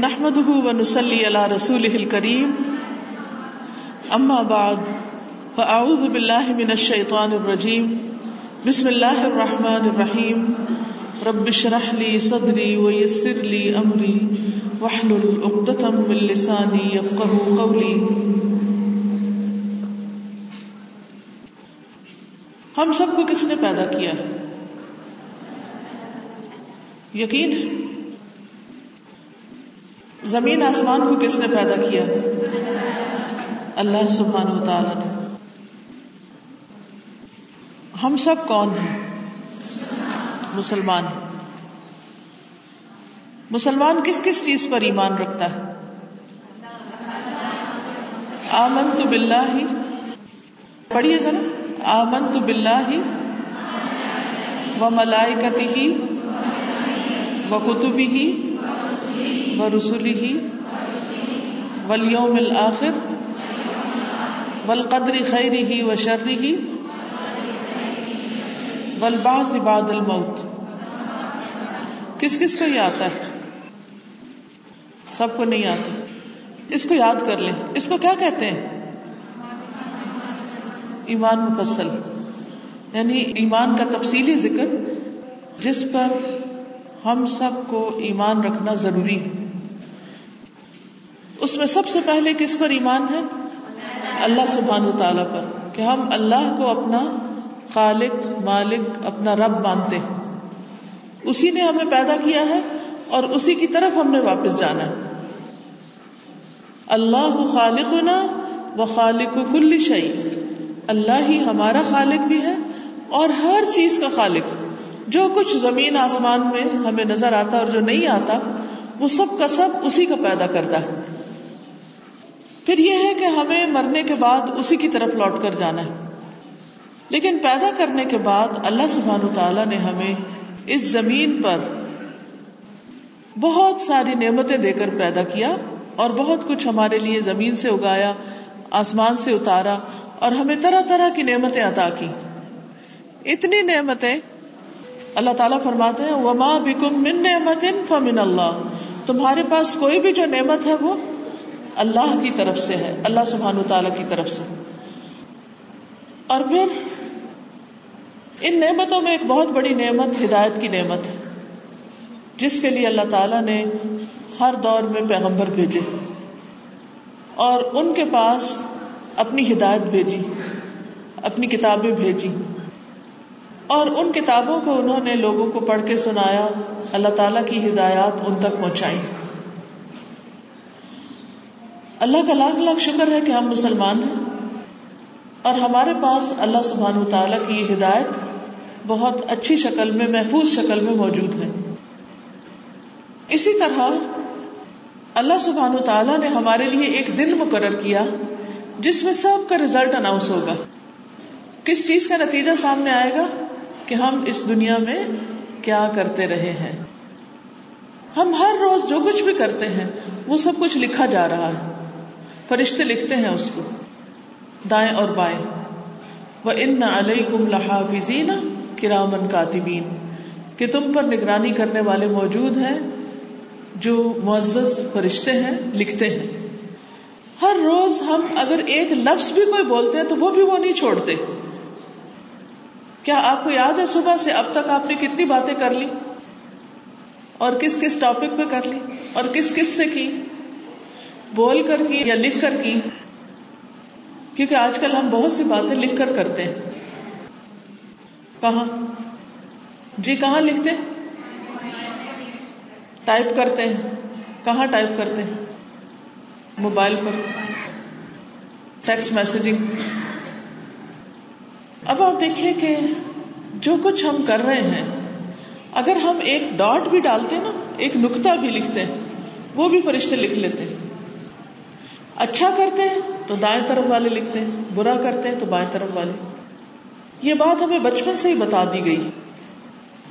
نحمده ونصلي على رسوله الكريم. اما بعد فاعوذ بالله من الشيطان الرجيم. بسم الله الرحمن الرحيم. رب اشرح لي صدري ويسر لي امري واحلل عقدة من لساني يفقهوا قولي. ہم سب کو کس نے پیدا کیا؟ یقین ہے؟ زمین آسمان کو کس نے پیدا کیا؟ اللہ سبحانہ و تعالی نے۔ ہم سب کون ہیں؟ مسلمان ہیں۔ مسلمان کس کس چیز پر ایمان رکھتا ہے؟ آمن تو بلّہ ہی پڑھیے ذرا۔ آمن تو بلّہ ہی و ملائکتی ہی و کتبی ہی و رسولی ہی ولیوم الآخر والقدر خیری ہی و شرری ہی والبعث بعد الموت کس کس کو یہ آتا ہے؟ سب کو نہیں آتا۔ اس کو یاد کر لیں۔ اس کو کیا کہتے ہیں؟ ایمان مفصل۔ یعنی ایمان کا تفصیلی ذکر، جس پر ہم سب کو ایمان رکھنا ضروری ہے۔ اس میں سب سے پہلے کس پر ایمان ہے؟ اللہ سبحان و تعالی پر، کہ ہم اللہ کو اپنا خالق، مالک، اپنا رب مانتے ہیں۔ اسی نے ہمیں پیدا کیا ہے اور اسی کی طرف ہم نے واپس جانا ہے۔ اللہ خالق و خالق کل شعی اللہ ہی ہمارا خالق بھی ہے اور ہر چیز کا خالق۔ جو کچھ زمین، آسمان میں ہمیں نظر آتا اور جو نہیں آتا، وہ سب کا سب اسی کا پیدا کرتا ہے۔ پھر یہ ہے کہ ہمیں مرنے کے بعد اسی کی طرف لوٹ کر جانا ہے۔ لیکن پیدا کرنے کے بعد اللہ سبحان تعالیٰ نے ہمیں اس زمین پر بہت ساری نعمتیں دے کر پیدا کیا اور بہت کچھ ہمارے لیے زمین سے اگایا، آسمان سے اتارا اور ہمیں طرح طرح کی نعمتیں عطا کی اتنی نعمتیں اللہ تعالیٰ فرماتے ہیں، وما بکم من نعمت فمن اللہ تمہارے پاس کوئی بھی جو نعمت ہے وہ اللہ کی طرف سے ہے، اللہ سبحان تعالیٰ کی طرف سے۔ اور پھر ان نعمتوں میں ایک بہت بڑی نعمت ہدایت کی نعمت ہے، جس کے لیے اللہ تعالیٰ نے ہر دور میں پیغمبر بھیجے اور ان کے پاس اپنی ہدایت بھیجی، اپنی کتابیں بھیجی۔ اور ان کتابوں کو انہوں نے لوگوں کو پڑھ کے سنایا، اللہ تعالیٰ کی ہدایات ان تک پہنچائی اللہ کا لاکھ لاکھ شکر ہے کہ ہم مسلمان ہیں اور ہمارے پاس اللہ سبحان تعالیٰ کی یہ ہدایت بہت اچھی شکل میں، محفوظ شکل میں موجود ہے۔ اسی طرح اللہ سبحان تعالیٰ نے ہمارے لیے ایک دن مقرر کیا جس میں سب کا ریزلٹ اناؤنس ہوگا۔ کس چیز کا نتیجہ سامنے آئے گا کہ ہم اس دنیا میں کیا کرتے رہے ہیں۔ ہم ہر روز جو کچھ بھی کرتے ہیں، وہ سب کچھ لکھا جا رہا ہے۔ فرشتے لکھتے ہیں اس کو، دائیں اور بائیں۔ وہ ان علیہ کم لحافظین کرامن کاتبین کہ تم پر نگرانی کرنے والے موجود ہیں، جو معزز فرشتے ہیں، لکھتے ہیں۔ ہر روز ہم اگر ایک لفظ بھی کوئی بولتے ہیں تو وہ بھی وہ نہیں چھوڑتے۔ کیا آپ کو یاد ہے صبح سے اب تک آپ نے کتنی باتیں کر لی؟ اور کس کس ٹاپک پہ کر لی؟ اور کس کس سے کی؟ بول کر کی یا لکھ کر کی؟ کیونکہ آج کل ہم بہت سی باتیں لکھ کر کرتے ہیں۔ کہاں؟ جی کہاں لکھتے؟ ٹائپ کرتے ہیں۔ کہاں ٹائپ کرتے ہیں؟ موبائل پر۔ ٹیکسٹ میسجنگ اب آپ دیکھیے کہ جو کچھ ہم کر رہے ہیں، اگر ہم ایک ڈاٹ بھی ڈالتے نا، ایک نکتا بھی لکھتے ہیں، وہ بھی فرشتے لکھ لیتے ہیں۔ اچھا کرتے ہیں تو دائیں طرف والے لکھتے ہیں، برا کرتے ہیں تو بائیں طرف والے۔ یہ بات ہمیں بچپن سے ہی بتا دی گئی۔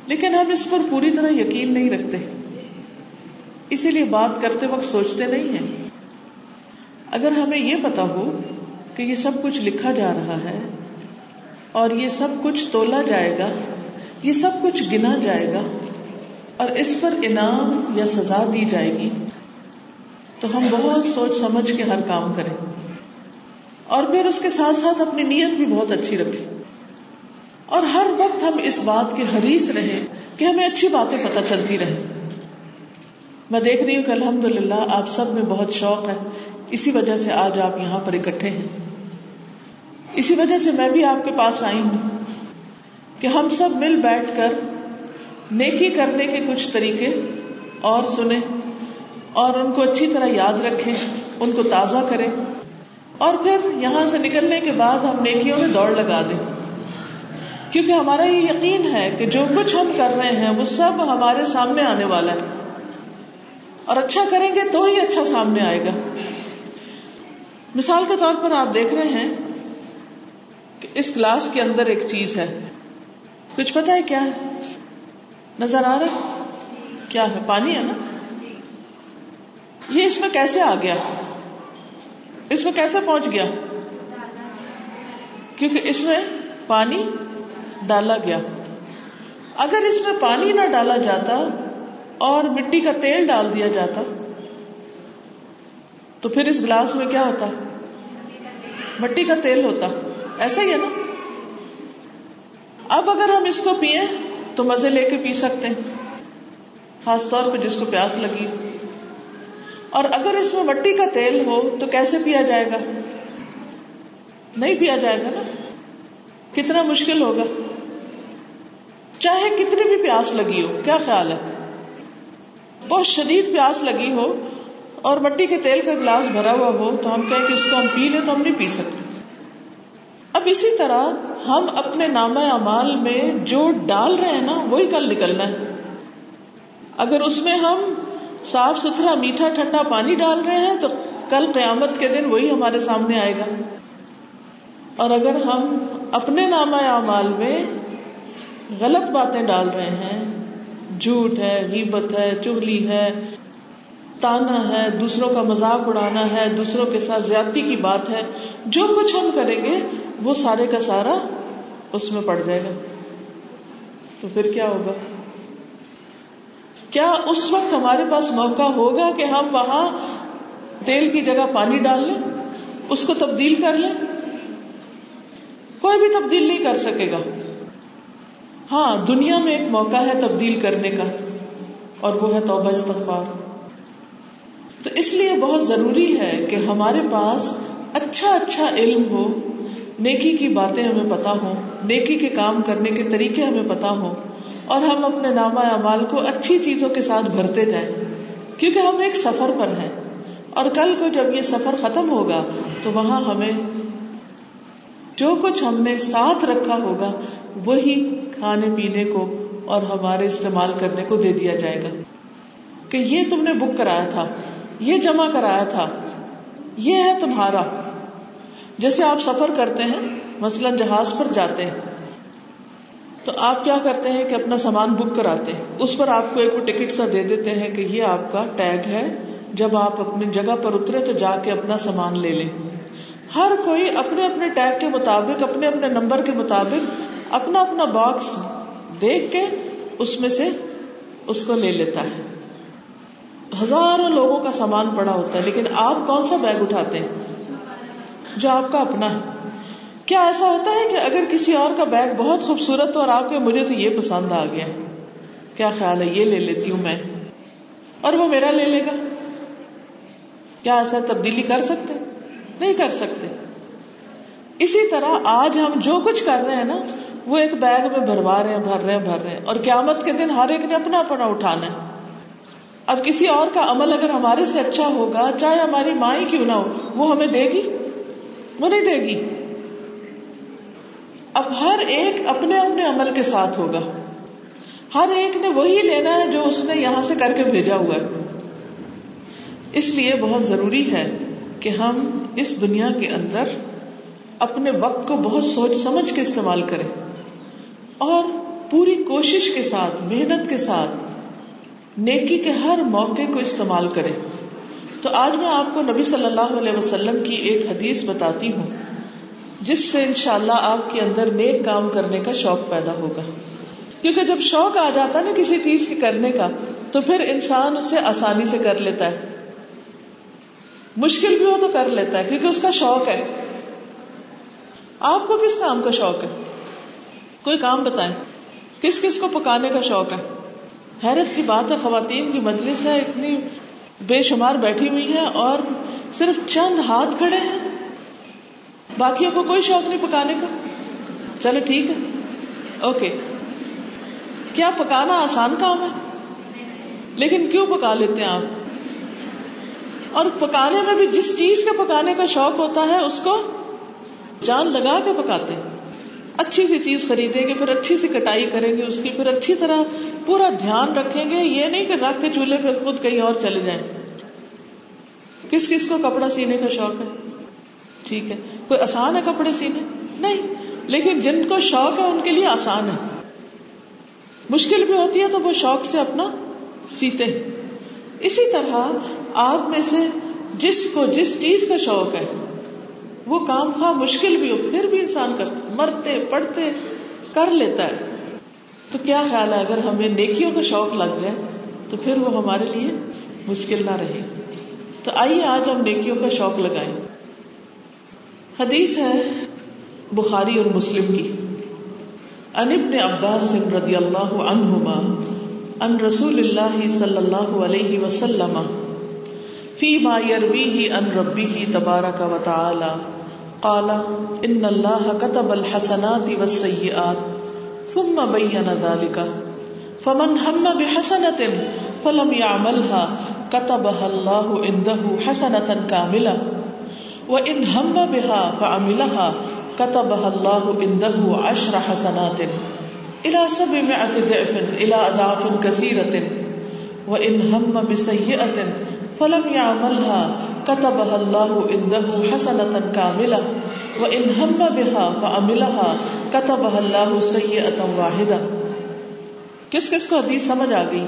لیکن ہم اس پر پوری طرح یقین نہیں رکھتے۔ اسی لیے بات کرتے وقت سوچتے نہیں ہیں۔ اگر ہمیں یہ پتا ہو کہ یہ سب کچھ لکھا جا رہا ہے اور یہ سب کچھ تولا جائے گا، یہ سب کچھ گنا جائے گا اور اس پر انعام یا سزا دی جائے گی تو ہم بہت سوچ سمجھ کے ہر کام کریں۔ اور پھر اس کے ساتھ ساتھ اپنی نیت بھی بہت اچھی رکھیں۔ اور ہر وقت ہم اس بات کے حریص رہے کہ ہمیں اچھی باتیں پتہ چلتی رہے میں دیکھ رہی ہوں کہ الحمد للہ آپ سب میں بہت شوق ہے۔ اسی وجہ سے آج آپ یہاں پر اکٹھے ہیں۔ اسی وجہ سے میں بھی آپ کے پاس آئی ہوں کہ ہم سب مل بیٹھ کر نیکی کرنے کے کچھ طریقے اور سنیں۔ اور ان کو اچھی طرح یاد رکھیں، ان کو تازہ کریں۔ اور پھر یہاں سے نکلنے کے بعد ہم نیکیوں میں دوڑ لگا دیں۔ کیونکہ ہمارا یہ یقین ہے کہ جو کچھ ہم کر رہے ہیں، وہ سب ہمارے سامنے آنے والا ہے۔ اور اچھا کریں گے تو ہی اچھا سامنے آئے گا۔ مثال کے طور پر آپ دیکھ رہے ہیں کہ اس کلاس کے اندر ایک چیز ہے۔ کچھ پتا ہے کیا ہے؟ نظر آ رہا کیا ہے؟ پانی ہے نا؟ یہ اس میں کیسے آ گیا؟ اس میں کیسے پہنچ گیا؟ کیونکہ اس میں پانی ڈالا گیا۔ اگر اس میں پانی نہ ڈالا جاتا اور مٹی کا تیل ڈال دیا جاتا، تو پھر اس گلاس میں کیا ہوتا؟ مٹی کا تیل ہوتا۔ ایسا ہی ہے نا؟ اب اگر ہم اس کو پیئے تو مزے لے کے پی سکتے ہیں، خاص طور پہ جس کو پیاس لگی۔ اور اگر اس میں مٹی کا تیل ہو تو کیسے پیا جائے گا؟ نہیں پیا جائے گا نا۔ کتنا مشکل ہوگا۔ چاہے کتنی بھی پیاس لگی ہو، کیا خیال ہے؟ بہت شدید پیاس لگی ہو اور مٹی کے تیل کا گلاس بھرا ہوا ہو تو ہم کہیں کہ اس کو ہم پی لیں تو ہم نہیں پی سکتے۔ اب اسی طرح ہم اپنے نام امال میں جو ڈال رہے ہیں نا، وہی کل نکلنا ہے۔ اگر اس میں ہم صاف ستھرا میٹھا ٹھنڈا پانی ڈال رہے ہیں تو کل قیامت کے دن وہی ہمارے سامنے آئے گا۔ اور اگر ہم اپنے نام اعمال میں غلط باتیں ڈال رہے ہیں، جھوٹ ہے، غیبت ہے چگلی ہے، تانا ہے، دوسروں کا مذاق اڑانا ہے، دوسروں کے ساتھ زیادتی کی بات ہے، جو کچھ ہم کریں گے، وہ سارے کا سارا اس میں پڑ جائے گا۔ تو پھر کیا ہوگا؟ کیا اس وقت ہمارے پاس موقع ہوگا کہ ہم وہاں تیل کی جگہ پانی ڈال لیں؟ اس کو تبدیل کر لیں؟ کوئی بھی تبدیل نہیں کر سکے گا۔ ہاں دنیا میں ایک موقع ہے تبدیل کرنے کا، اور وہ ہے توبہ استغفار۔ تو اس لیے بہت ضروری ہے کہ ہمارے پاس اچھا اچھا علم ہو نیکی کی باتیں ہمیں پتا ہو نیکی کے کام کرنے کے طریقے ہمیں پتا ہو اور ہم اپنے نامہ اعمال کو اچھی چیزوں کے ساتھ بھرتے جائیں۔ کیونکہ ہم ایک سفر پر ہیں، اور کل کو جب یہ سفر ختم ہوگا، تو وہاں ہمیں جو کچھ ہم نے ساتھ رکھا ہوگا، وہی کھانے پینے کو اور ہمارے استعمال کرنے کو دے دیا جائے گا۔ کہ یہ تم نے بک کرایا تھا، یہ جمع کرایا تھا، یہ ہے تمہارا۔ جیسے آپ سفر کرتے ہیں، مثلاً جہاز پر جاتے ہیں، تو آپ کیا کرتے ہیں کہ اپنا سامان بک کراتے ہیں۔ اس پر آپ کو ایک ٹکٹ سا دے دیتے ہیں کہ یہ آپ کا ٹیگ ہے۔ جب آپ اپنی جگہ پر اترے تو جا کے اپنا سامان لے لیں۔ ہر کوئی اپنے اپنے ٹیگ کے مطابق، اپنے اپنے نمبر کے مطابق اپنا اپنا باکس دیکھ کے اس میں سے اس کو لے لیتا ہے۔ ہزاروں لوگوں کا سامان پڑا ہوتا ہے، لیکن آپ کون سا بیگ اٹھاتے ہیں؟ جو آپ کا اپنا ہے۔ کیا ایسا ہوتا ہے کہ اگر کسی اور کا بیگ بہت خوبصورت ہو اور آپ کے مجھے تو یہ پسند آ گیا کیا خیال ہے، یہ لے لیتی ہوں میں۔ اور وہ میرا لے لے گا۔ کیا ایسا تبدیلی کر سکتے؟ نہیں کر سکتے۔ اسی طرح آج ہم جو کچھ کر رہے ہیں نا، وہ ایک بیگ میں بھروا رہے ہیں، بھر رہے ہیں، بھر رہے ہیں۔ اور قیامت کے دن ہر ایک نے اپنا اپنا اٹھانا ہے۔ اب کسی اور کا عمل اگر ہمارے سے اچھا ہوگا، چاہے ہماری ماں ہی کیوں نہ ہو، وہ ہمیں دے گی؟ وہ نہیں دے گی۔ اب ہر ایک اپنے اپنے عمل کے ساتھ ہوگا۔ ہر ایک نے وہی لینا ہے جو اس نے یہاں سے کر کے بھیجا ہوا ہے۔ اس لیے بہت ضروری ہے کہ ہم اس دنیا کے اندر اپنے وقت کو بہت سوچ سمجھ کے استعمال کریں اور پوری کوشش کے ساتھ، محنت کے ساتھ، نیکی کے ہر موقع کو استعمال کرے تو آج میں آپ کو نبی صلی اللہ علیہ وسلم کی ایک حدیث بتاتی ہوں، جس سے انشاءاللہ آپ کے اندر نیک کام کرنے کا شوق پیدا ہوگا۔ کیونکہ جب شوق آ جاتا نا کسی چیز کے کرنے کا، تو پھر انسان اسے آسانی سے کر لیتا ہے۔ مشکل بھی ہو تو کر لیتا ہے، کیونکہ اس کا شوق ہے۔ آپ کو کس کام کا شوق ہے؟ کوئی کام بتائیں۔ کس کس کو پکانے کا شوق ہے؟ حیرت کی بات ہے، خواتین کی مجلس ہے، اتنی بے شمار بیٹھی ہوئی ہے اور صرف چند ہاتھ کھڑے ہیں۔ باقیوں کو کوئی شوق نہیں پکانے کا۔ چلو ٹھیک ہے۔ اوکے کیا پکانا آسان کام ہے؟ لیکن کیوں پکا لیتے ہیں آپ؟ اور پکانے میں بھی جس چیز کے پکانے کا شوق ہوتا ہے، اس کو جان لگا کے پکاتے ہیں۔ اچھی سی چیز خریدیں گے، پھر اچھی سی کٹائی کریں گے اس کی، پھر اچھی طرح پورا دھیان رکھیں گے۔ یہ نہیں کہ رکھ کے چولہے پہ خود کہیں اور چلے جائیں۔ کس کس کو کپڑا سینے کا شوق ہے؟ ٹھیک ہے۔ کوئی آسان ہے کپڑے سینے؟ نہیں۔ لیکن جن کو شوق ہے، ان کے لیے آسان ہے۔ مشکل بھی ہوتی ہے تو وہ شوق سے اپنا سیتے اسی طرح آپ میں سے جس کو جس چیز کا شوق ہے وہ کام خواہ مشکل بھی ہو، پھر بھی انسان کرتا، مرتے، پڑھتے، کر لیتا ہے۔ تو کیا خیال ہے، اگر ہمیں نیکیوں کا شوق لگ جائے، تو پھر وہ ہمارے لیے مشکل نہ رہے۔ تو آئیے، آج ہم نیکیوں کا شوق لگائیں۔ حدیث ہے بخاری اور مسلم کی۔ ان ابن عباس رضی اللہ عنہما ان رسول اللہ صلی اللہ علیہ وسلم، فی ما یرویہ ان ربیہ تبارک و تعالی۔ قال ان اللہ كتب الحسنات والسيئات ثم بين ذلك فمن هم بحسنة فلم يعملها كتبها الله عنده حسنة كاملة وإن هم بها فعملها كتبها الله عنده عشر حسنات إلى سبعمائة ضعف إلى أضعاف كثيرة وإن هم بسيئة فلم يعملها كتبها الله عنده حسنة كاملة وإن هم بها فعملها كتبها الله سيئة واحدة کس کس کو حدیث سمجھ آ گئی؟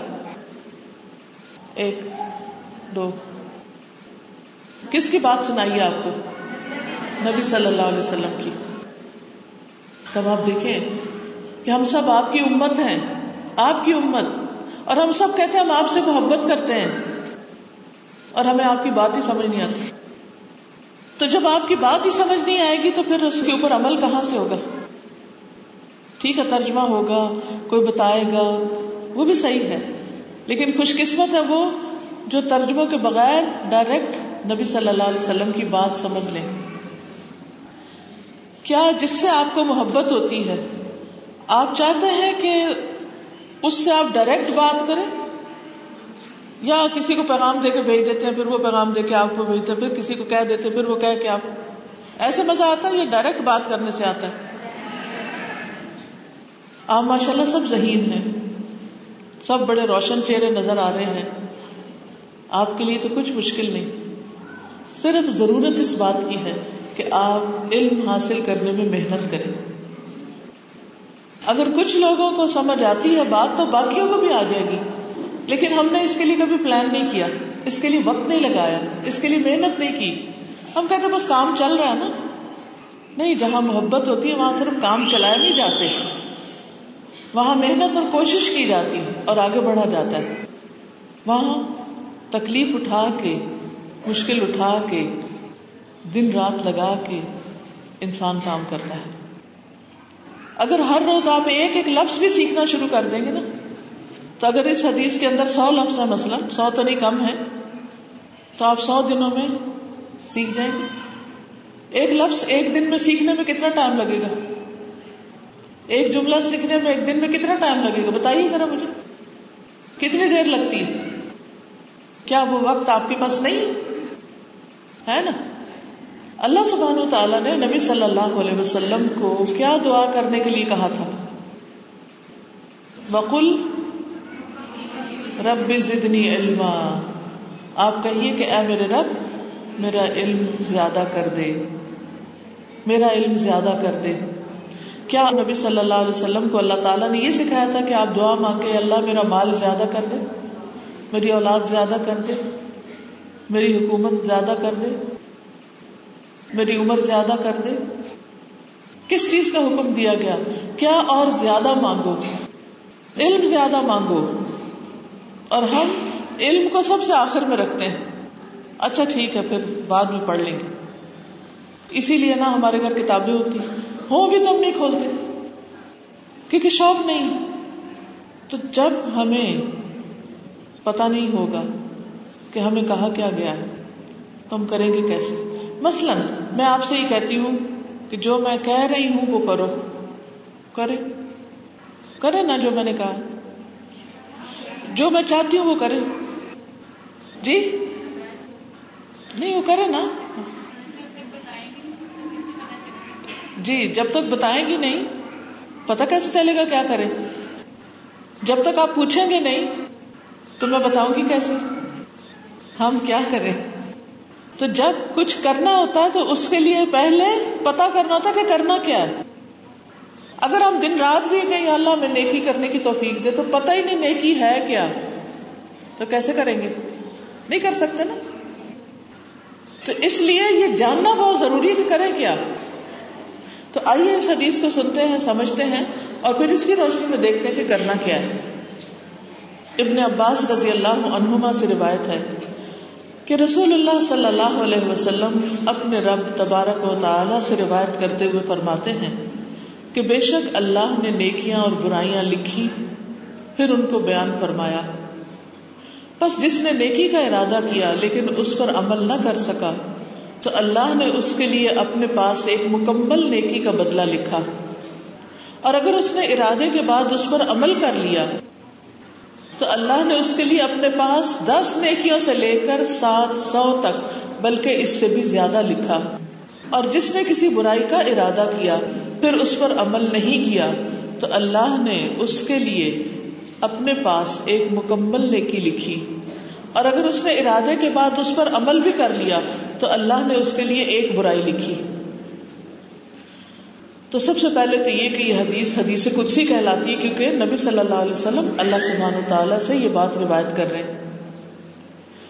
ایک، دو۔ کس کی بات سنائی آپ کو؟ نبی صلی اللہ علیہ وسلم کی۔ تب آپ دیکھیں کہ ہم سب آپ کی امت ہیں، آپ کی امت۔ اور ہم سب کہتے ہیں ہم آپ سے محبت کرتے ہیں۔ اور ہمیں آپ کی بات ہی سمجھ نہیں آتی۔ تو جب آپ کی بات ہی سمجھ نہیں آئے گی تو پھر اس کے اوپر عمل کہاں سے ہوگا؟ ٹھیک ہے، ترجمہ ہوگا، کوئی بتائے گا، وہ بھی صحیح ہے۔ لیکن خوش قسمت ہے وہ جو ترجمہ کے بغیر ڈائریکٹ نبی صلی اللہ علیہ وسلم کی بات سمجھ لیں کیا جس سے آپ کو محبت ہوتی ہے، آپ چاہتے ہیں کہ اس سے آپ ڈائریکٹ بات کریں؟ یا کسی کو پیغام دے کے بھیج دیتے ہیں، پھر وہ پیغام دے کے آپ کو بھیجتے ہیں، پھر کسی کو کہہ دیتے ہیں، پھر وہ کہہ کے آپ ایسے مزہ آتا ہے، یہ ڈائریکٹ بات کرنے سے آتا ہے۔ آپ ماشاء اللہ سب ذہین ہیں۔ سب بڑے روشن چہرے نظر آ رہے ہیں۔ آپ کے لیے تو کچھ مشکل نہیں۔ صرف ضرورت اس بات کی ہے کہ آپ علم حاصل کرنے میں محنت کریں۔ اگر کچھ لوگوں کو سمجھ آتی ہے بات، تو باقیوں کو بھی آ جائے گی۔ لیکن ہم نے اس کے لیے کبھی پلان نہیں کیا، اس کے لیے وقت نہیں لگایا، اس کے لیے محنت نہیں کی۔ ہم کہتے بس کام چل رہا ہے نا۔ نہیں، جہاں محبت ہوتی ہے، وہاں صرف کام چلائے نہیں جاتے۔ وہاں محنت اور کوشش کی جاتی ہے اور آگے بڑھا جاتا ہے۔ وہاں تکلیف اٹھا کے، مشکل اٹھا کے، دن رات لگا کے انسان کام کرتا ہے۔ اگر ہر روز آپ ایک ایک لفظ بھی سیکھنا شروع کر دیں گے نا تو اگر اس حدیث کے اندر سو لفظ ہے مسئلہ سو تو نہیں کم ہے تو آپ سو دنوں میں سیکھ جائیں گے۔ ایک لفظ ایک دن میں سیکھنے میں کتنا ٹائم لگے گا؟ ایک جملہ سیکھنے میں ایک دن میں کتنا ٹائم لگے گا؟ بتائیے ذرا مجھے۔ کتنی دیر لگتی ہے؟ کیا وہ وقت آپ کے پاس نہیں؟ ہے نا؟ اللہ سبحانہ و تعالیٰ نے نبی صلی اللہ علیہ وسلم کو کیا دعا کرنے کے لیے کہا تھا؟ وقل رب زدنی علما۔ آپ کہیے کہ اے میرے رب، میرا علم زیادہ کر دے۔ میرا علم زیادہ کر دے۔ کیا نبی صلی اللہ علیہ وسلم کو اللہ تعالیٰ نے یہ سکھایا تھا کہ آپ دعا مانگے اللہ میرا مال زیادہ کر دے، میری اولاد زیادہ کر دے، میری حکومت زیادہ کر دے، میری عمر زیادہ کر دے؟ کس چیز کا حکم دیا گیا؟ کیا اور زیادہ مانگو؟ علم زیادہ مانگو۔ اور ہم علم کو سب سے آخر میں رکھتے ہیں۔ اچھا ٹھیک ہے، پھر بعد میں پڑھ لیں گے۔ اسی لیے نا ہمارے گھر کتابیں ہوتی ہوں بھی تو ہم نہیں کھولتے، کیونکہ شوق نہیں۔ تو جب ہمیں پتا نہیں ہوگا کہ ہمیں کہا کیا گیا ہے، تو ہم کریں گے کیسے؟ مثلا میں آپ سے یہ کہتی ہوں کہ جو میں کہہ رہی ہوں وہ کرو۔ کرے۔ کرے نا جو میں نے کہا۔ جو میں چاہتی ہوں وہ کرے۔ جی؟ نہیں، وہ کرے نا۔ جی جب تک بتائیں گی نہیں پتا کیسے چلے گا کیا کرے۔ جب تک آپ پوچھیں گے نہیں، تو میں بتاؤں گی کیسے۔ ہم کیا کریں۔ تو جب کچھ کرنا ہوتا ہے تو اس کے لیے پہلے پتا کرنا ہوتا کہ کرنا کیا ہے۔ اگر ہم دن رات بھی کہیں اللہ میں نیکی کرنے کی توفیق دے، تو پتہ ہی نہیں نیکی ہے کیا۔ تو کیسے کریں گے؟ نہیں کر سکتے نا۔ تو اس لیے یہ جاننا بہت ضروری ہے کہ کریں کیا۔ تو آئیے اس حدیث کو سنتے ہیں، سمجھتے ہیں، اور پھر اس کی روشنی میں دیکھتے ہیں کہ کرنا کیا ہے۔ ابن عباس رضی اللہ عنہما سے روایت ہے کہ رسول اللہ صلی اللہ علیہ وسلم اپنے رب تبارک و تعالی سے روایت کرتے ہوئے فرماتے ہیں کہ بے شک اللہ نے نیکیاں اور برائیاں لکھی، پھر ان کو بیان فرمایا۔ بس جس نے نیکی کا ارادہ کیا لیکن اس پر عمل نہ کر سکا، تو اللہ نے اس کے لیے اپنے پاس ایک مکمل نیکی کا بدلہ لکھا۔ اور اگر اس نے ارادے کے بعد اس پر عمل کر لیا، تو اللہ نے اس کے لیے اپنے پاس دس نیکیوں سے لے کر سات سو تک، بلکہ اس سے بھی زیادہ لکھا۔ اور جس نے کسی برائی کا ارادہ کیا، پھر اس پر عمل نہیں کیا، تو اللہ نے اس کے لیے اپنے پاس ایک مکمل نیکی لکھی۔ اور اگر اس نے ارادے کے بعد اس پر عمل بھی کر لیا، تو اللہ نے اس کے لیے ایک برائی لکھی۔ تو سب سے پہلے تو یہ کہ یہ حدیث حدیث کچھ ہی کہلاتی ہے، کیونکہ نبی صلی اللہ علیہ وسلم اللہ سبحان تعالیٰ سے یہ بات روایت کر رہے ہیں۔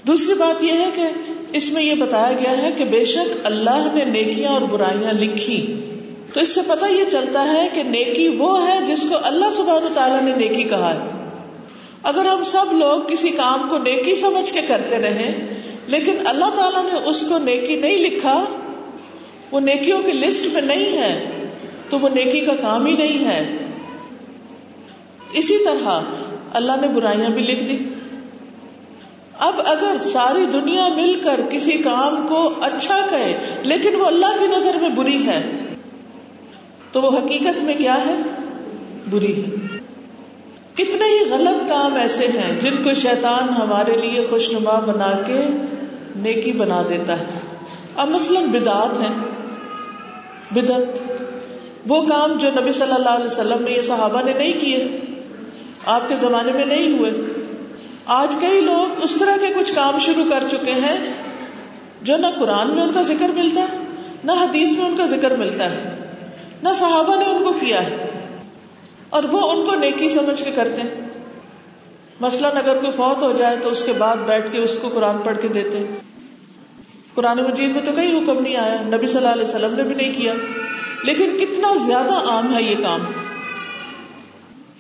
دوسری بات یہ ہے کہ اس میں یہ بتایا گیا ہے کہ بے شک اللہ نے نیکیاں اور برائیاں لکھی۔ تو اس سے پتہ یہ چلتا ہے کہ نیکی وہ ہے جس کو اللہ سبحان تعالیٰ نے نیکی کہا ہے۔ اگر ہم سب لوگ کسی کام کو نیکی سمجھ کے کرتے رہے لیکن اللہ تعالیٰ نے اس کو نیکی نہیں لکھا، وہ نیکیوں کی لسٹ میں نہیں ہے، تو وہ نیکی کا کام ہی نہیں ہے۔ اسی طرح اللہ نے برائیاں بھی لکھ دی۔ اب اگر ساری دنیا مل کر کسی کام کو اچھا کہے، لیکن وہ اللہ کی نظر میں بری ہے، تو وہ حقیقت میں کیا ہے؟ بری ہے۔ کتنے ہی غلط کام ایسے ہیں جن کو شیطان ہمارے لیے خوش نما بنا کے نیکی بنا دیتا ہے۔ اب مثلاً بدعت ہے بدت وہ کام جو نبی صلی اللہ علیہ وسلم نے یہ صحابہ نے نہیں کیے، آپ کے زمانے میں نہیں ہوئے۔ آج کئی لوگ اس طرح کے کچھ کام شروع کر چکے ہیں جو نہ قرآن میں ان کا ذکر ملتا ہے، نہ حدیث میں ان کا ذکر ملتا ہے، نہ صحابہ نے ان کو کیا ہے۔ اور وہ ان کو نیکی سمجھ کے کرتے ہیں۔ مثلاً اگر کوئی فوت ہو جائے تو اس کے بعد بیٹھ کے اس کو قرآن پڑھ کے دیتے قرآن مجید میں تو کئی حکم نہیں آیا، نبی صلی اللہ علیہ وسلم نے بھی نہیں کیا۔ لیکن کتنا زیادہ عام ہے یہ کام۔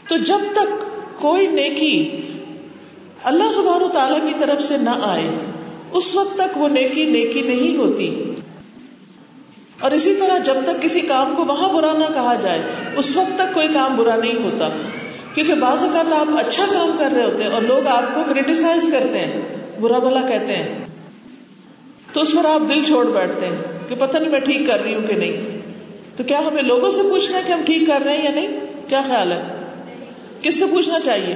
تو جب تک کوئی نیکی اللہ سبحانہ تعالی کی طرف سے نہ آئے۔ اس وقت تک وہ نیکی نیکی نہیں ہوتی۔ اور اسی طرح جب تک کسی کام کو وہاں برا نہ کہا جائے، اس وقت تک کوئی کام برا نہیں ہوتا۔ کیونکہ بعض اوقات آپ اچھا کام کر رہے ہوتے ہیں اور لوگ آپ کو کریٹیسائز کرتے ہیں، برا بلا کہتے ہیں۔ تو اس پر آپ دل چھوڑ بیٹھتے ہیں کہ پتہ نہیں میں ٹھیک کر رہی ہوں کہ نہیں۔ تو کیا ہمیں لوگوں سے پوچھنا ہے کہ ہم ٹھیک کر رہے ہیں یا نہیں؟ کیا خیال ہے؟ کس سے پوچھنا چاہیے؟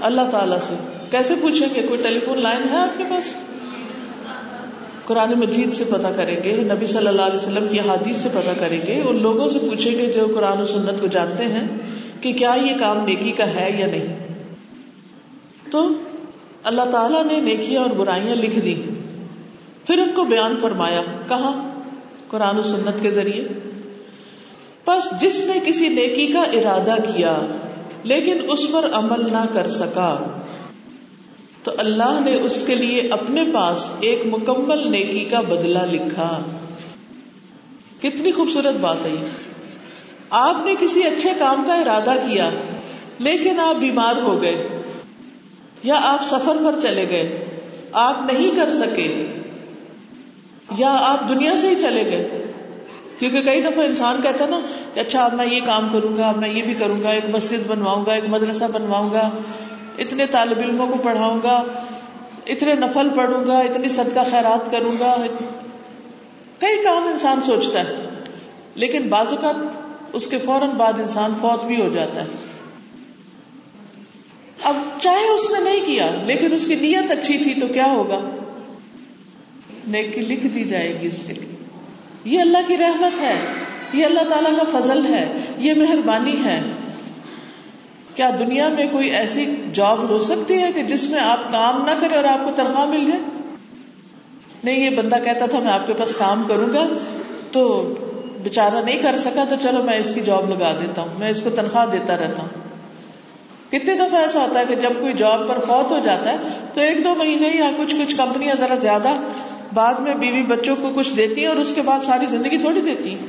اللہ تعالی سے۔ کیسے پوچھیں گے؟ کوئی ٹیلی فون لائن ہے آپ کے پاس؟ قرآن مجید سے پتا کریں گے، نبی صلی اللہ علیہ وسلم کی حادیث سے پتا کریں گے، ان لوگوں سے پوچھیں گے جو قرآن و سنت کو جانتے ہیں کہ کیا یہ کام نیکی کا ہے یا نہیں۔ تو اللہ تعالیٰ نے نیکیاں اور برائیاں لکھ دی پھر ان کو بیان فرمایا، کہاں؟ قرآن و سنت کے ذریعے۔ بس جس نے کسی نیکی کا ارادہ کیا لیکن اس پر عمل نہ کر سکا۔ تو اللہ نے اس کے لیے اپنے پاس ایک مکمل نیکی کا بدلہ لکھا۔ کتنی خوبصورت بات ہے آپ نے کسی اچھے کام کا ارادہ کیا، لیکن آپ بیمار ہو گئے، یا آپ سفر پر چلے گئے، آپ نہیں کر سکے، یا آپ دنیا سے ہی چلے گئے۔ کیونکہ کئی دفعہ انسان کہتا ہے نا کہ اچھا اب میں یہ کام کروں گا، اب میں یہ بھی کروں گا، ایک مسجد بنواؤں گا، ایک مدرسہ بنواؤں گا، اتنے طالب علموں کو پڑھاؤں گا، اتنے نفل پڑھوں گا، اتنی صدقہ خیرات کروں گا کئی کام انسان سوچتا ہے، لیکن بعض اوقات اس کے فوراً بعد انسان فوت بھی ہو جاتا ہے۔ اب چاہے اس نے نہیں کیا، لیکن اس کی نیت اچھی تھی تو کیا ہوگا؟ نیکی لکھ دی جائے گی اس کے لیے۔ یہ اللہ کی رحمت ہے۔ یہ اللہ تعالیٰ کا فضل ہے۔ یہ مہربانی ہے۔ کیا دنیا میں کوئی ایسی جاب ہو سکتی ہے کہ جس میں آپ کام نہ کریں اور آپ کو تنخواہ مل جائے؟ نہیں، یہ بندہ کہتا تھا، میں آپ کے پاس کام کروں گا تو بےچارا نہیں کر سکا تو چلو میں اس کی جاب لگا دیتا ہوں، میں اس کو تنخواہ دیتا رہتا ہوں۔ کتنے دفعہ ایسا ہوتا ہے کہ جب کوئی جاب پر فوت ہو جاتا ہے تو ایک دو مہینے یا کچھ کچھ کمپنیاں ذرا زیادہ بعد میں بیوی بچوں کو کچھ دیتی ہیں اور اس کے بعد ساری زندگی تھوڑی دیتی ہیں۔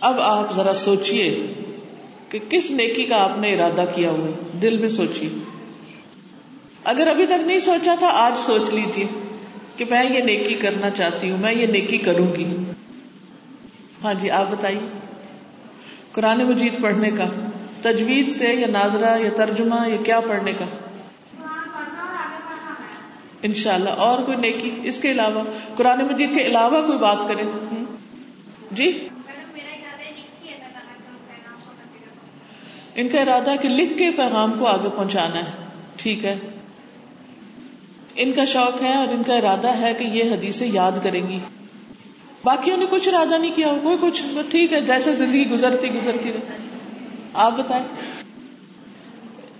اب آپ ذرا سوچئے کہ کس نیکی کا آپ نے ارادہ کیا ہوا دل میں سوچیے اگر ابھی تک نہیں سوچا تھا، آج سوچ لیجیے کہ میں یہ نیکی کرنا چاہتی ہوں، میں یہ نیکی کروں گی۔ ہاں جی آپ بتائیے۔ قرآن مجید پڑھنے کا، تجوید سے یا ناظرہ یا ترجمہ یا کیا پڑھنے کا؟ انشاء اللہ اور کوئی نیکی اس کے علاوہ قرآن مجید کے علاوہ کوئی بات کرے جی ان کا ارادہ کہ لکھ کے پیغام کو آگے پہنچانا ہے ٹھیک ہے ان کا شوق ہے اور ان کا ارادہ ہے کہ یہ حدیث یاد کریں گی باقیوں نے کچھ ارادہ نہیں کیا کوئی کچھ ٹھیک ہے، جیسے زندگی گزرتی گزرتی رہے۔ آپ بتائیں۔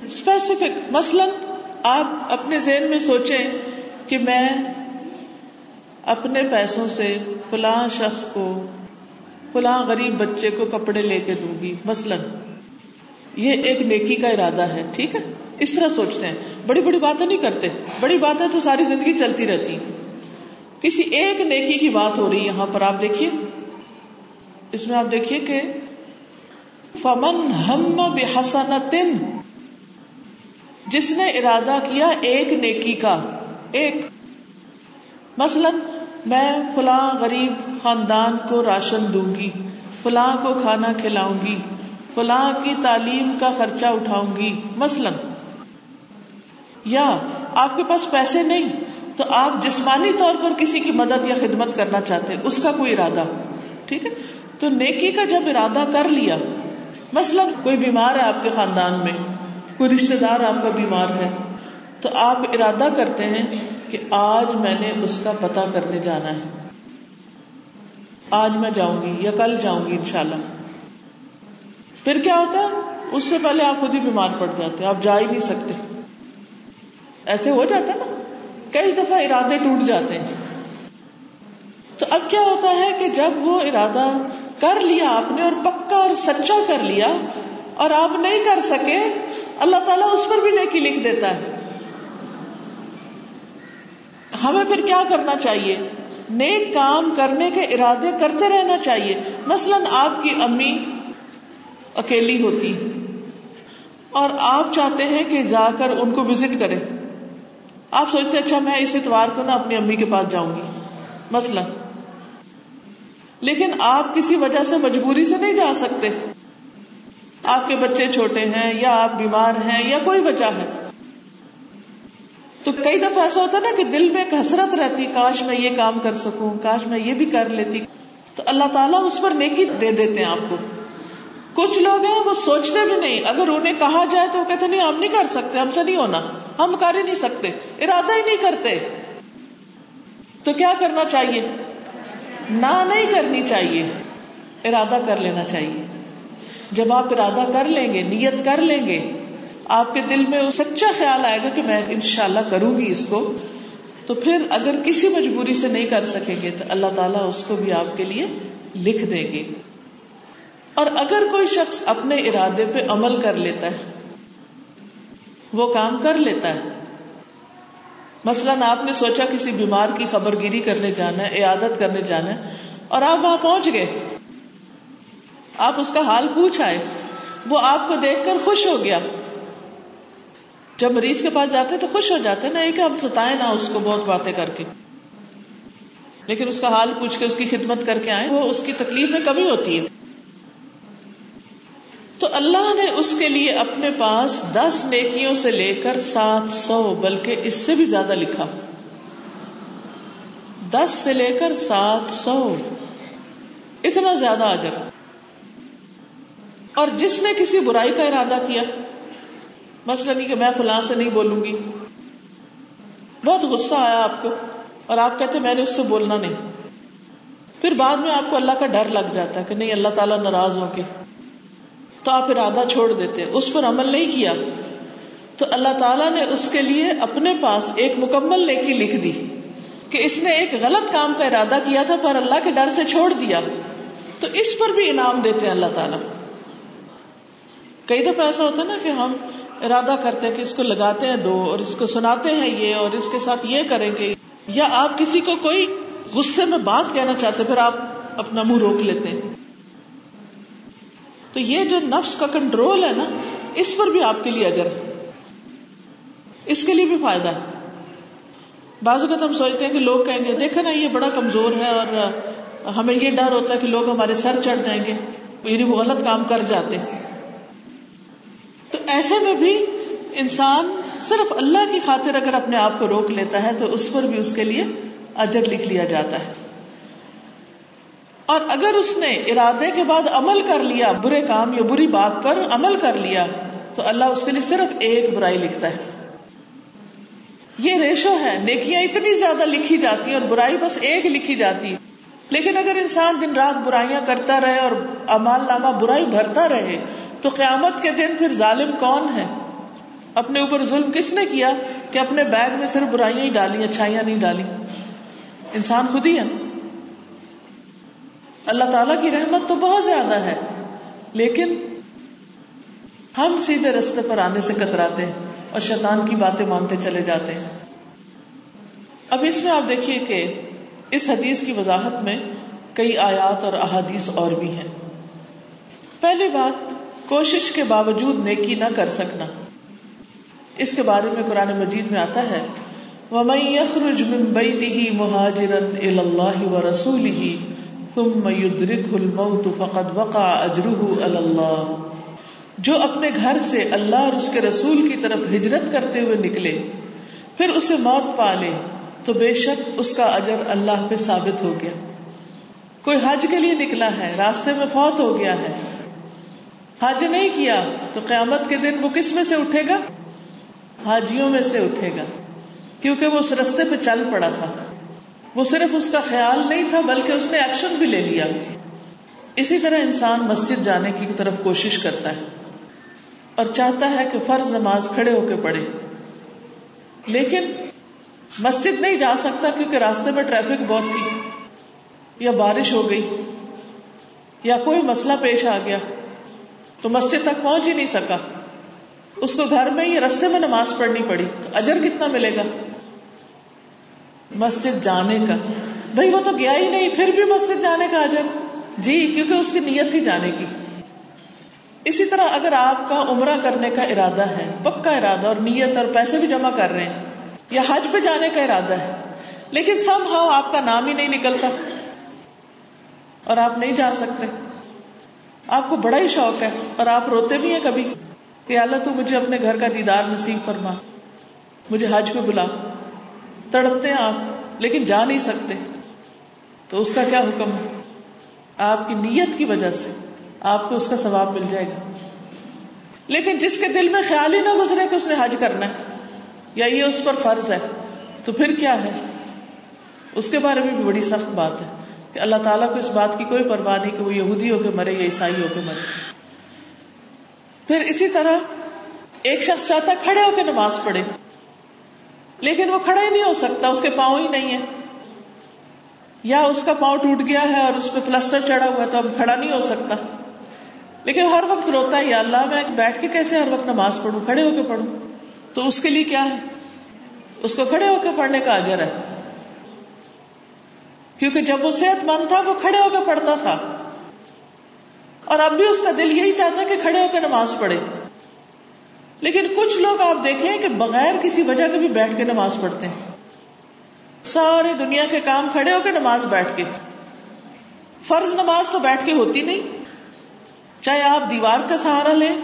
اسپیسیفک مثلاً آپ اپنے ذہن میں سوچیں کہ میں اپنے پیسوں سے فلاں شخص کو، فلاں غریب بچے کو کپڑے لے کے دوں گی، مثلاً۔ یہ ایک نیکی کا ارادہ ہے، ٹھیک ہے؟ اس طرح سوچتے ہیں۔ بڑی بڑی باتیں نہیں کرتے۔ بڑی باتیں تو ساری زندگی چلتی رہتی کسی ایک نیکی کی بات ہو رہی یہاں پر، آپ دیکھیے۔ اس میں آپ دیکھیے کہ فمن ہم بحسنتن جس نے ارادہ کیا ایک نیکی کا، ایک۔ مثلا میں فلاں غریب خاندان کو راشن دوں گی، فلاں کو کھانا کھلاؤں گی، فلاں کی تعلیم کا خرچہ اٹھاؤں گی، مثلا۔ یا آپ کے پاس پیسے نہیں، تو آپ جسمانی طور پر کسی کی مدد یا خدمت کرنا چاہتے، اس کا کوئی ارادہ۔ ٹھیک ہے؟ تو نیکی کا جب ارادہ کر لیا، مثلا کوئی بیمار ہے آپ کے خاندان میں کوئی رشتے دار آپ کا بیمار ہے، تو آپ ارادہ کرتے ہیں کہ آج میں نے اس کا پتا کرنے جانا ہے۔ آج میں جاؤں گی یا کل جاؤں گی انشاءاللہ۔ پھر کیا ہوتا ہے؟ اس سے پہلے آپ خود ہی بیمار پڑ جاتے آپ جا ہی نہیں سکتے۔ ایسے ہو جاتا نا، کئی دفعہ ارادے ٹوٹ جاتے ہیں۔ تو اب کیا ہوتا ہے کہ جب وہ ارادہ کر لیا آپ نے اور پکا اور سچا کر لیا اور آپ نہیں کر سکے، اللہ تعالیٰ اس پر بھی نیکی لکھ دیتا ہے۔ ہمیں پھر کیا کرنا چاہیے؟ نیک کام کرنے کے ارادے کرتے رہنا چاہیے۔ مثلاً آپ کی امی اکیلی ہوتی اور آپ چاہتے ہیں کہ جا کر ان کو وزٹ کریں آپ سوچتے اچھا میں اس اتوار کو نا اپنی امی کے پاس جاؤں گی۔ مثلا۔ لیکن آپ کسی وجہ سے مجبوری سے نہیں جا سکتے۔ آپ کے بچے چھوٹے ہیں یا آپ بیمار ہیں یا کوئی وجہ ہے، تو کئی دفعہ ایسا ہوتا نا کہ دل میں ایک حسرت رہتی، کاش میں یہ کام کر سکوں، کاش میں یہ بھی کر لیتی۔ تو اللہ تعالیٰ اس پر نیکی دے دیتے ہیں آپ کو۔ کچھ لوگ ہیں وہ سوچتے بھی نہیں، اگر انہیں کہا جائے تو وہ کہتے نہیں، ہم نہیں کر سکتے، ہم سے نہیں ہونا، ہم کر ہی نہیں سکتے، ارادہ ہی نہیں کرتے۔ تو کیا کرنا چاہیے؟ نہ نہیں کرنی چاہیے، ارادہ کر لینا چاہیے۔ جب آپ ارادہ کر لیں گے، نیت کر لیں گے، آپ کے دل میں وہ سچا اچھا خیال آئے گا کہ میں انشاءاللہ کروں گی اس کو۔ تو پھر اگر کسی مجبوری سے نہیں کر سکیں گے، تو اللہ تعالیٰ اس کو بھی آپ کے لیے لکھ دیں گے۔ اور اگر کوئی شخص اپنے ارادے پہ عمل کر لیتا ہے، وہ کام کر لیتا ہے۔ مثلاً آپ نے سوچا کسی بیمار کی خبر گیری کرنے جانا ہے عیادت کرنے جانا ہے، اور آپ وہاں پہنچ گئے۔ آپ اس کا حال پوچھ آئے۔ وہ آپ کو دیکھ کر خوش ہو گیا۔ جب مریض کے پاس جاتے تو خوش ہو جاتے نا کہ ہم ستائے نہ اس کو بہت باتیں کر کے۔ لیکن اس کا حال پوچھ کے اس کی خدمت کر کے آئے، وہ اس کی تکلیف میں کمی ہوتی ہے۔ تو اللہ نے اس کے لیے اپنے پاس دس نیکیوں سے لے کر سات سو، بلکہ اس سے بھی زیادہ لکھا۔ دس سے لے کر سات سو۔ اتنا زیادہ اجر۔ اور جس نے کسی برائی کا ارادہ کیا مسئلہ نہیں کہ میں فلاں سے نہیں بولوں گی۔ بہت غصہ آیا آپ کو اور آپ کہتے میں نے اس سے بولنا نہیں۔ پھر بعد میں آپ کو اللہ کا ڈر لگ جاتا ہے کہ نہیں، اللہ تعالیٰ ناراض ہو کے تو آپ ارادہ چھوڑ دیتے، اس پر عمل نہیں کیا۔ تو اللہ تعالیٰ نے اس کے لیے اپنے پاس ایک مکمل نیکی لکھ دی کہ اس نے ایک غلط کام کا ارادہ کیا تھا، پر اللہ کے ڈر سے چھوڑ دیا۔ تو اس پر بھی انعام دیتے ہیں اللہ تعالیٰ۔ کئی دفعہ ایسا ہوتا ہے نا کہ ہم ارادہ کرتے ہیں کہ اس کو لگاتے ہیں دو اور اس کو سناتے ہیں یہ اور اس کے ساتھ یہ کریں گے یا آپ کسی کو کوئی غصے میں بات کہنا چاہتے پھر آپ اپنا منہ روک لیتے ہیں۔ تو یہ جو نفس کا کنٹرول ہے نا، اس پر بھی آپ کے لیے اجر ہے۔ اس کے لیے بھی فائدہ ہے۔ بعض اوقات ہم سوچتے ہیں کہ لوگ کہیں گے دیکھا نا، یہ بڑا کمزور ہے اور ہمیں یہ ڈر ہوتا ہے کہ لوگ ہمارے سر چڑھ جائیں گے یعنی وہ غلط کام کر جاتے تو ایسے میں بھی انسان صرف اللہ کی خاطر اگر اپنے آپ کو روک لیتا ہے تو اس پر بھی اس کے لیے اجر لکھ لیا جاتا ہے۔ اور اگر اس نے ارادے کے بعد عمل کر لیا، برے کام یا بری بات پر عمل کر لیا، تو اللہ اس کے لیے صرف ایک برائی لکھتا ہے۔ یہ ریشو ہے، نیکیاں اتنی زیادہ لکھی جاتی اور برائی بس ایک لکھی جاتی لیکن اگر انسان دن رات برائیاں کرتا رہے اور امال نامہ برائی بھرتا رہے تو قیامت کے دن پھر ظالم کون ہے؟ اپنے اوپر ظلم کس نے کیا کہ اپنے بیگ میں صرف برائیاں ہی ڈالی، اچھائیاں نہیں ڈالی؟ انسان خود ہی ہے۔ اللہ تعالی کی رحمت تو بہت زیادہ ہے، لیکن ہم سیدھے رستے پر آنے سے کتراتے ہیں اور شیطان کی باتیں مانتے چلے جاتے ہیں۔ اب اس میں آپ دیکھیے کہ اس حدیث کی وضاحت میں کئی آیات اور احادیث اور بھی ہیں۔ پہلی بات کوشش کے باوجود نیکی نہ کر سکنا۔ اس کے بارے میں قرآن مجید میں آتا ہے، وَمَن يَخْرُجْ مِن بَيْتِهِ مُهَاجِرًا إِلَى اللَّهِ وَرَسُولِهِ ثُمَّ يُدْرِكْهُ الْمَوْتُ فَقَدْ وَقَعَ أَجْرُهُ عَلَى اللَّهِ۔ جو اپنے گھر سے اللہ اور اس کے رسول کی طرف ہجرت کرتے ہوئے نکلے، پھر اسے موت پا لے، تو بے شک اس کا اجر اللہ پہ ثابت ہو گیا۔ کوئی حج کے لیے نکلا ہے، راستے میں فوت ہو گیا ہے حج نہیں کیا تو قیامت کے دن وہ کس میں سے اٹھے گا؟ حاجیوں میں سے اٹھے گا۔ کیونکہ وہ اس رستے پہ چل پڑا تھا۔ وہ صرف اس کا خیال نہیں تھا، بلکہ اس نے ایکشن بھی لے لیا۔ اسی طرح انسان مسجد جانے کی طرف کوشش کرتا ہے اور چاہتا ہے کہ فرض نماز کھڑے ہو کے پڑھے۔ لیکن مسجد نہیں جا سکتا کیونکہ راستے میں ٹریفک بہت تھی۔ یا بارش ہو گئی، یا کوئی مسئلہ پیش آ گیا۔ تو مسجد تک پہنچ ہی نہیں سکا۔ اس کو گھر میں ہی رستے میں نماز پڑھنی پڑی۔ تو اجر کتنا ملے گا؟ مسجد جانے کا۔ بھائی وہ تو گیا ہی نہیں، پھر بھی مسجد جانے کا اجر۔ جی کیونکہ اس کی نیت ہی جانے کی۔ اسی طرح اگر آپ کا عمرہ کرنے کا ارادہ ہے، پکا ارادہ اور نیت اور پیسے بھی جمع کر رہے ہیں، یا حج پہ جانے کا ارادہ ہے، لیکن سب ہاؤ آپ کا نام ہی نہیں نکلتا اور آپ نہیں جا سکتے۔ آپ کو بڑا ہی شوق ہے اور آپ روتے بھی ہیں کبھی کہ اللہ تو مجھے اپنے گھر کا دیدار نصیب فرما، مجھے حج پہ بلا۔ تڑپتے ہیں آپ، لیکن جا نہیں سکتے۔ تو اس کا کیا حکم ہے؟ آپ کی نیت کی وجہ سے آپ کو اس کا ثواب مل جائے گا۔ لیکن جس کے دل میں خیال ہی نہ گزرے کہ اس نے حج کرنا ہے یا یہ اس پر فرض ہے، تو پھر کیا ہے؟ اس کے بارے میں بھی بڑی سخت بات ہے۔ کہ اللہ تعالیٰ کو اس بات کی کوئی پرواہ نہیں کہ وہ یہودی ہو کے مرے یا عیسائی ہو کے مرے۔ پھر اسی طرح ایک شخص چاہتا کھڑے ہو کے نماز پڑھے، لیکن وہ کھڑا ہی نہیں ہو سکتا، اس کے پاؤں ہی نہیں ہے۔ یا اس کا پاؤں ٹوٹ گیا ہے اور اس پہ پلسٹر چڑھا ہوا تو اب کھڑا نہیں ہو سکتا۔ لیکن ہر وقت روتا ہے، یا اللہ میں بیٹھ کے کیسے ہر وقت نماز پڑھوں، کھڑے ہو کے پڑھوں؟ تو اس کے لیے کیا ہے؟ اس کو کھڑے ہو کے پڑھنے کا اجر ہے۔ کیونکہ جب وہ صحت مند تھا، وہ کھڑے ہو کے پڑھتا تھا۔ اور اب بھی اس کا دل یہی چاہتا کہ کھڑے ہو کے نماز پڑھے۔ لیکن کچھ لوگ آپ دیکھیں کہ بغیر کسی وجہ کے بھی بیٹھ کے نماز پڑھتے ہیں۔ سارے دنیا کے کام کھڑے ہو کے نماز بیٹھ کے۔ فرض نماز تو بیٹھ کے ہوتی نہیں۔ چاہے آپ دیوار کا سہارا لیں،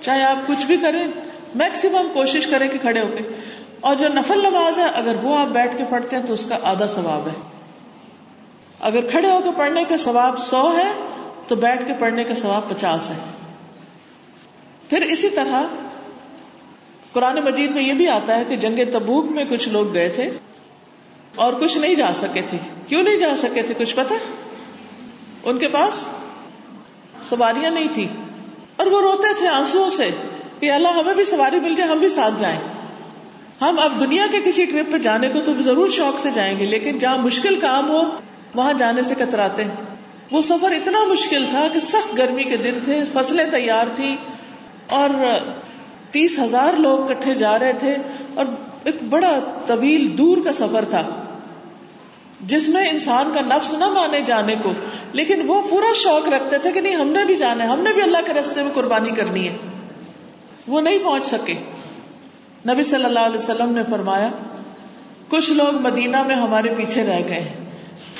چاہے آپ کچھ بھی کریں میکسیمم کوشش کریں کہ کھڑے ہو کے۔ اور جو نفل نماز ہے، اگر وہ آپ بیٹھ کے پڑھتے ہیں تو اس کا آدھا ثواب ہے۔ اگر کھڑے ہو کے پڑھنے کا ثواب سو ہے، تو بیٹھ کے پڑھنے کا ثواب پچاس ہے۔ پھر اسی طرح قرآن مجید میں یہ بھی آتا ہے کہ جنگ تبوک میں کچھ لوگ گئے تھے اور کچھ نہیں جا سکے تھے۔ کیوں نہیں جا سکے تھے؟ کچھ پتا ان کے پاس سواریاں نہیں تھی اور وہ روتے تھے آنسو سے کہ اللہ ہمیں بھی سواری مل جائے، ہم بھی ساتھ جائیں۔ ہم اب دنیا کے کسی ٹرپ پہ جانے کو تو ضرور شوق سے جائیں گے، لیکن جہاں مشکل کام ہو، وہاں جانے سے کتراتے ہیں۔ وہ سفر اتنا مشکل تھا کہ سخت گرمی کے دن تھے، فصلیں تیار تھی اور تیس ہزار لوگ کٹھے جا رہے تھے اور ایک بڑا طویل دور کا سفر تھا، جس میں انسان کا نفس نہ مانے جانے کو، لیکن وہ پورا شوق رکھتے تھے کہ نہیں، ہم نے بھی جانا ہے، ہم نے بھی اللہ کے رستے میں قربانی کرنی ہے۔ وہ نہیں پہنچ سکے۔ نبی صلی اللہ علیہ وسلم نے فرمایا، کچھ لوگ مدینہ میں ہمارے پیچھے رہ گئے۔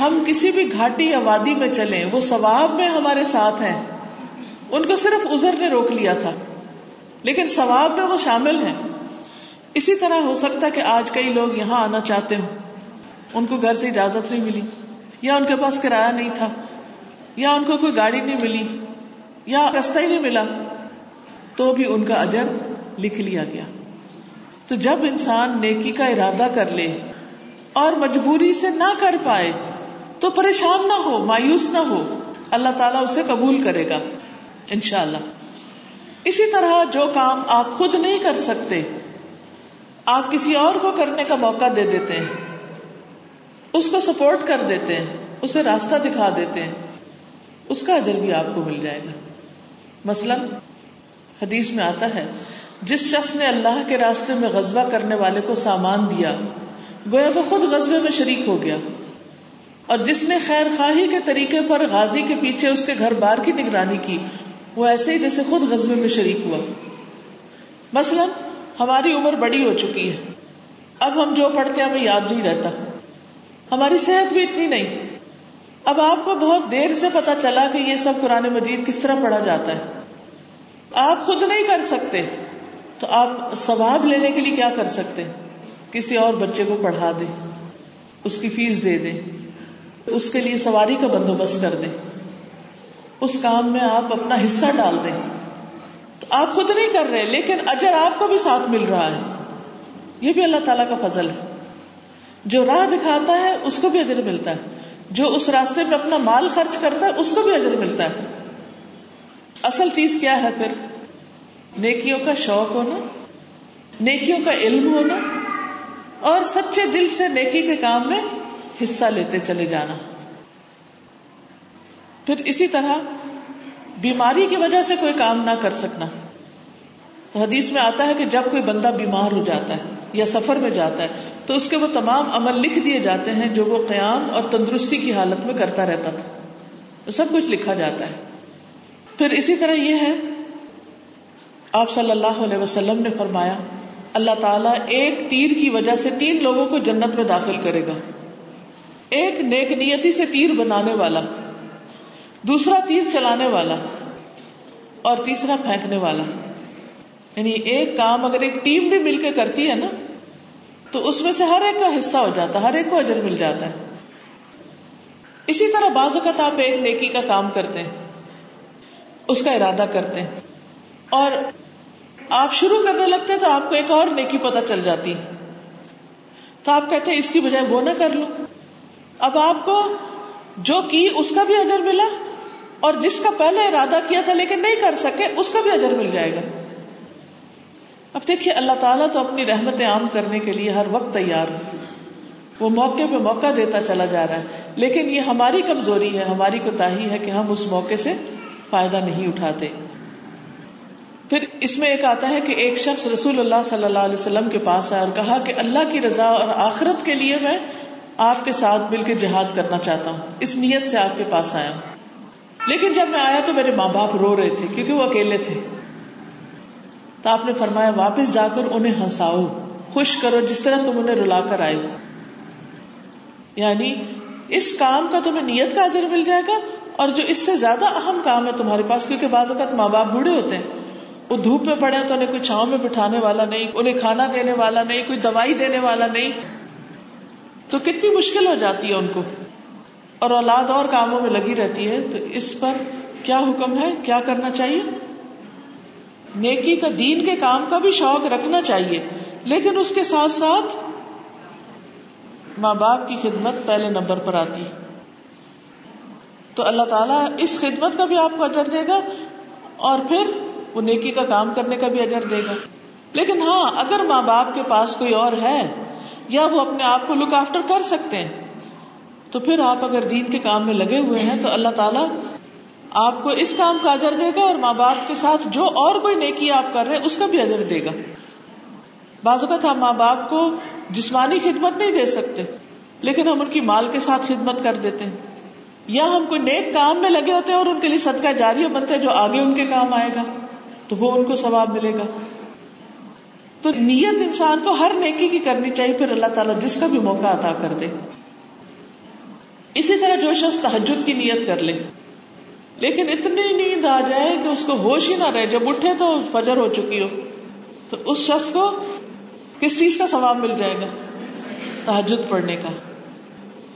ہم کسی بھی گھاٹی یا وادی میں چلے وہ ثواب میں ہمارے ساتھ ہیں۔ ان کو صرف ازر نے روک لیا تھا، لیکن ثواب میں وہ شامل ہیں۔ اسی طرح ہو سکتا ہے کہ آج کئی لوگ یہاں آنا چاہتے ہوں۔ ان کو گھر سے اجازت نہیں ملی، یا ان کے پاس کرایہ نہیں تھا، یا ان کو کوئی گاڑی نہیں ملی، یا رستہ ہی نہیں ملا۔ تو بھی ان کا اجر لکھ لیا گیا۔ تو جب انسان نیکی کا ارادہ کر لے اور مجبوری سے نہ کر پائے، تو پریشان نہ ہو، مایوس نہ ہو، اللہ تعالیٰ اسے قبول کرے گا، انشاءاللہ۔ اللہ اسی طرح جو کام آپ خود نہیں کر سکتے، آپ کسی اور کو کرنے کا موقع دے دیتے ہیں۔ اس کو سپورٹ کر دیتے ہیں، اسے راستہ دکھا دیتے ہیں۔ اس کا اجر بھی آپ کو مل جائے گا۔ مثلا حدیث میں آتا ہے، جس شخص نے اللہ کے راستے میں غزبہ کرنے والے کو سامان دیا، گویا وہ خود غزبے میں شریک ہو گیا۔ اور جس نے خیر خواہی کے طریقے پر غازی کے پیچھے اس کے گھر بار کی نگرانی کی، وہ ایسے ہی جیسے خود غزبے میں شریک ہوا۔ مثلا، ہماری عمر بڑی ہو چکی ہے۔ اب ہم جو پڑھتے ہیں، ہمیں یاد نہیں رہتا۔ ہماری صحت بھی اتنی نہیں۔ اب آپ کو بہت دیر سے پتا چلا کہ یہ سب قرآن مجید کس طرح پڑھا جاتا ہے۔ آپ خود نہیں کر سکتے۔ تو آپ ثواب لینے کے لیے کیا کر سکتے؟ کسی اور بچے کو پڑھا دیں، اس کی فیس دے دیں، اس کے لیے سواری کا بندوبست کر دیں۔ اس کام میں آپ اپنا حصہ ڈال دیں۔ تو آپ خود نہیں کر رہے، لیکن اجر آپ کو بھی ساتھ مل رہا ہے۔ یہ بھی اللہ تعالیٰ کا فضل ہے۔ جو راہ دکھاتا ہے، اس کو بھی اجر ملتا ہے۔ جو اس راستے میں اپنا مال خرچ کرتا ہے، اس کو بھی اجر ملتا ہے۔ اصل چیز کیا ہے پھر؟ نیکیوں کا شوق ہونا، نیکیوں کا علم ہونا، اور سچے دل سے نیکی کے کام میں حصہ لیتے چلے جانا۔ پھر اسی طرح بیماری کی وجہ سے کوئی کام نہ کر سکنا۔ حدیث میں آتا ہے کہ جب کوئی بندہ بیمار ہو جاتا ہے یا سفر میں جاتا ہے، تو اس کے وہ تمام عمل لکھ دیے جاتے ہیں جو وہ قیام اور تندرستی کی حالت میں کرتا رہتا تھا۔ سب کچھ لکھا جاتا ہے۔ پھر اسی طرح یہ ہے، آپ صلی اللہ علیہ وسلم نے فرمایا، اللہ تعالیٰ ایک تیر کی وجہ سے تین لوگوں کو جنت میں داخل کرے گا۔ ایک نیک نیتی سے تیر بنانے والا، دوسرا تیر چلانے والا، اور تیسرا پھینکنے والا۔ یعنی ایک کام اگر ایک ٹیم بھی مل کے کرتی ہے نا، تو اس میں سے ہر ایک کا حصہ ہو جاتا ہے، ہر ایک کو اجر مل جاتا ہے۔ اسی طرح بعض اوقات آپ ایک نیکی کا کام کرتے ہیں۔ اس کا ارادہ کرتے ہیں۔ اور آپ شروع کرنے لگتے ہیں تو آپ کو ایک اور نیکی پتہ چل جاتی تو آپ کہتے ہیں اس کی بجائے وہ نہ کر لوں اب آپ کو جو کی اس کا بھی اجر ملا اور جس کا پہلے ارادہ کیا تھا لیکن نہیں کر سکے، اس کا بھی اجر مل جائے گا۔ اب دیکھیے، اللہ تعالیٰ تو اپنی رحمت عام کرنے کے لیے ہر وقت تیار ہو وہ موقع پہ موقع دیتا چلا جا رہا ہے۔ لیکن یہ ہماری کمزوری ہے، ہماری کوتا ہے کہ ہم اس موقع سے فائدہ نہیں اٹھاتے۔ پھر اس میں ایک آتا ہے کہ ایک شخص رسول اللہ صلی اللہ علیہ وسلم کے پاس آیا اور کہا کہ اللہ کی رضا اور آخرت کے لیے میں آپ کے ساتھ مل کے جہاد کرنا چاہتا ہوں۔ اس نیت سے آپ کے پاس آیا۔ ہوں لیکن جب میں آیا تو میرے ماں باپ رو رہے تھے کیونکہ وہ اکیلے تھے۔ تو آپ نے فرمایا، واپس جا کر انہیں ہنساؤ، خوش کرو، جس طرح تم انہیں رلا کر آئے یعنی اس کام کا تمہیں نیت کا اجر مل جائے گا اور جو اس سے زیادہ اہم کام ہے تمہارے پاس، کیونکہ بعض اوقات ماں باپ بوڑھے ہوتے ہیں، وہ دھوپ میں پڑے تو انہیں کوئی چھاؤں میں بٹھانے والا نہیں، انہیں کھانا دینے والا نہیں، کوئی دوائی دینے والا نہیں۔ تو کتنی مشکل ہو جاتی ہے ان کو۔ اور اولاد اور کاموں میں لگی رہتی ہے، تو اس پر کیا حکم ہے؟ کیا کرنا چاہیے؟ نیکی کا دین کے کام کا بھی شوق رکھنا چاہیے، لیکن اس کے ساتھ ساتھ ماں باپ کی خدمت پہلے نمبر پر آتی۔ ہے تو اللہ تعالیٰ اس خدمت کا بھی آپ کو اجر دے گا اور پھر وہ نیکی کا کام کرنے کا بھی اجر دے گا۔ لیکن ہاں اگر ماں باپ کے پاس کوئی اور ہے یا وہ اپنے آپ کو لک آفٹر کر سکتے ہیں، تو پھر آپ اگر دین کے کام میں لگے ہوئے ہیں تو اللہ تعالیٰ آپ کو اس کام کا اجر دے گا اور ماں باپ کے ساتھ جو اور کوئی نیکی آپ کر رہے ہیں، اس کا بھی اجر دے گا۔ بعض اوقات ہم ماں باپ کو جسمانی خدمت نہیں دے سکتے، لیکن ہم ان کی مال کے ساتھ خدمت کر دیتے ہیں۔ یا ہم کوئی نیک کام میں لگے ہوتے ہیں اور ان کے لیے صدقہ جاری بنتے ہیں جو آگے ان کے کام آئے گا، تو وہ ان کو ثواب ملے گا۔ تو نیت انسان کو ہر نیکی کی کرنی چاہیے، پھر اللہ تعالیٰ جس کا بھی موقع عطا کر دے۔ اسی طرح جو شخص تحجد کی نیت کر لے، لیکن اتنی نیند آ جائے کہ اس کو ہوش ہی نہ رہے۔ جب اٹھے تو فجر ہو چکی ہو، تو اس شخص کو کس چیز کا ثواب مل جائے گا؟ تحجد پڑھنے کا۔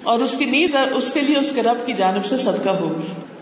اور اس کی نیند اس کے لیے اس کے رب کی جانب سے صدقہ ہوگی۔